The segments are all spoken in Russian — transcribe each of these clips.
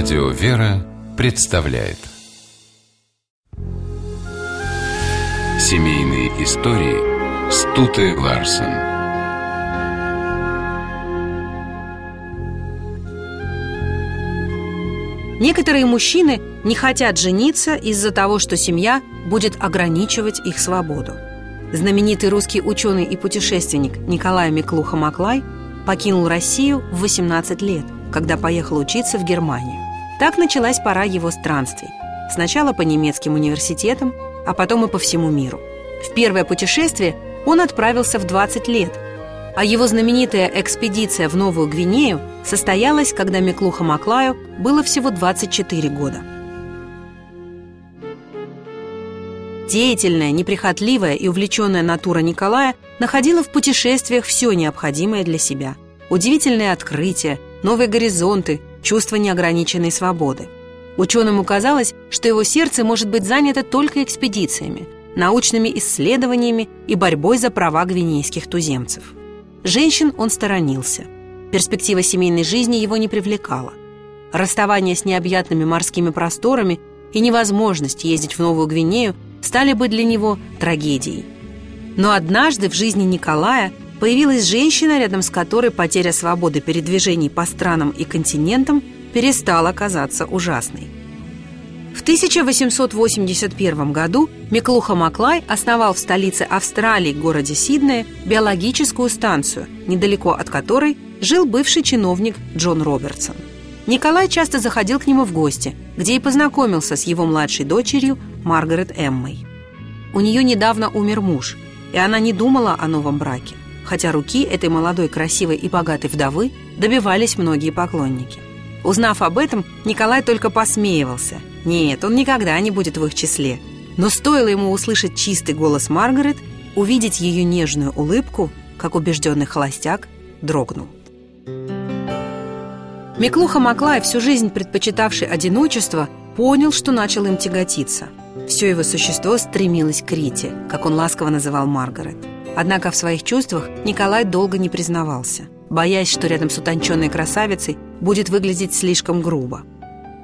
Радио «Вера» представляет Семейные истории Стуты Ларсен Некоторые мужчины не хотят жениться из-за того, что семья будет ограничивать их свободу. Знаменитый русский ученый и путешественник Николай Миклуха-Маклай покинул Россию в 18 лет, когда поехал учиться в Германию. Так началась пора его странствий. Сначала по немецким университетам, а потом и по всему миру. В первое путешествие он отправился в 20 лет, а его знаменитая экспедиция в Новую Гвинею состоялась, когда Миклуха Маклаю было всего 24 года. Деятельная, неприхотливая и увлеченная натура Николая находила в путешествиях все необходимое для себя. Удивительные открытия, новые горизонты, чувство неограниченной свободы. Ученому казалось, что его сердце может быть занято только экспедициями, научными исследованиями и борьбой за права гвинейских туземцев. Женщин он сторонился. Перспектива семейной жизни его не привлекала. Расставание с необъятными морскими просторами и невозможность ездить в Новую Гвинею стали бы для него трагедией. Но однажды в жизни Николая появилась женщина, рядом с которой потеря свободы передвижений по странам и континентам перестала казаться ужасной. В 1881 году Миклуха Маклай основал в столице Австралии, городе Сиднее, биологическую станцию, недалеко от которой жил бывший чиновник Джон Робертсон. Николай часто заходил к нему в гости, где и познакомился с его младшей дочерью Маргарет Эммой. У нее недавно умер муж, и она не думала о новом браке, хотя руки этой молодой, красивой и богатой вдовы добивались многие поклонники. Узнав об этом, Николай только посмеивался. Нет, он никогда не будет в их числе. Но стоило ему услышать чистый голос Маргарет, увидеть ее нежную улыбку, как убежденный холостяк дрогнул. Миклуха Маклай, всю жизнь предпочитавший одиночество, понял, что начал им тяготиться. Все его существо стремилось к Рите, как он ласково называл Маргарет. Однако в своих чувствах Николай долго не признавался, боясь, что рядом с утонченной красавицей будет выглядеть слишком грубо.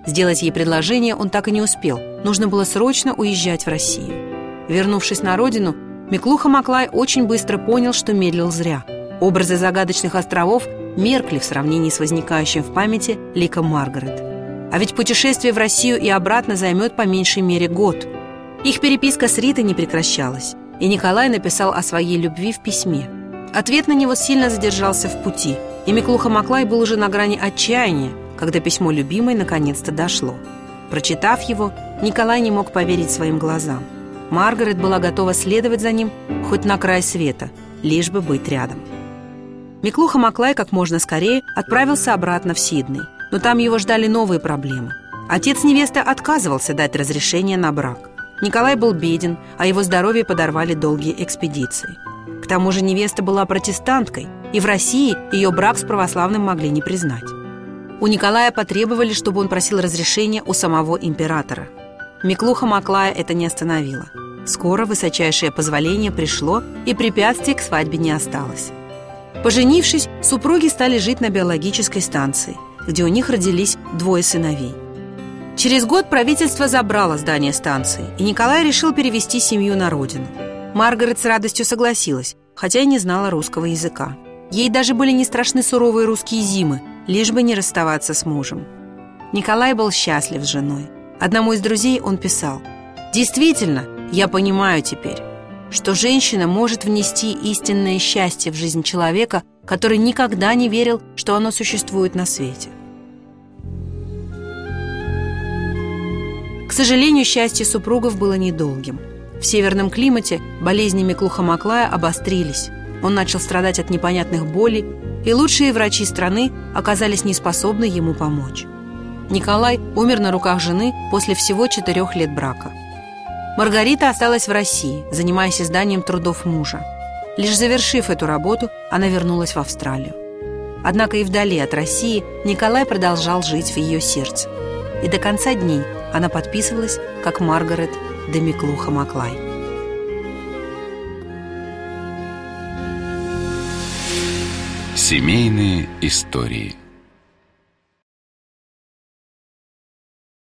Сделать ей предложение он так и не успел. Нужно было срочно уезжать в Россию. Вернувшись на родину, Миклуха Маклай очень быстро понял, что медлил зря. Образы загадочных островов меркли в сравнении с возникающим в памяти ликом Маргарет. А ведь путешествие в Россию и обратно займет по меньшей мере год. Их переписка с Ритой не прекращалась, и Николай написал о своей любви в письме. Ответ на него сильно задержался в пути, и Миклуха Маклай был уже на грани отчаяния, когда письмо любимой наконец-то дошло. Прочитав его, Николай не мог поверить своим глазам. Маргарет была готова следовать за ним хоть на край света, лишь бы быть рядом. Миклуха Маклай как можно скорее отправился обратно в Сидней, но там его ждали новые проблемы. Отец невесты отказывался дать разрешение на брак. Николай был беден, а его здоровье подорвали долгие экспедиции. К тому же невеста была протестанткой, и в России ее брак с православным могли не признать. У Николая потребовали, чтобы он просил разрешения у самого императора. Миклуха Маклая это не остановило. Скоро высочайшее позволение пришло, и препятствий к свадьбе не осталось. Поженившись, супруги стали жить на биологической станции, где у них родились двое сыновей. Через год правительство забрало здание станции, и Николай решил перевести семью на родину. Маргарет с радостью согласилась, хотя и не знала русского языка. Ей даже были не страшны суровые русские зимы, лишь бы не расставаться с мужем. Николай был счастлив с женой. Одному из друзей он писал «Действительно, я понимаю теперь, что женщина может внести истинное счастье в жизнь человека, который никогда не верил, что оно существует на свете. Сожалению, счастье супругов было недолгим. В северном климате болезни Миклуха-Маклая обострились. Он начал страдать от непонятных болей, и лучшие врачи страны оказались неспособны ему помочь. Николай умер на руках жены после всего четырех лет брака – Маргарита осталась в России, занимаясь изданием трудов мужа. Лишь завершив эту работу, она вернулась в Австралию. Однако и вдали от России Николай продолжал жить в ее сердце. И до конца дней она подписывалась как Маргарет де Миклуха Маклай. Семейные истории –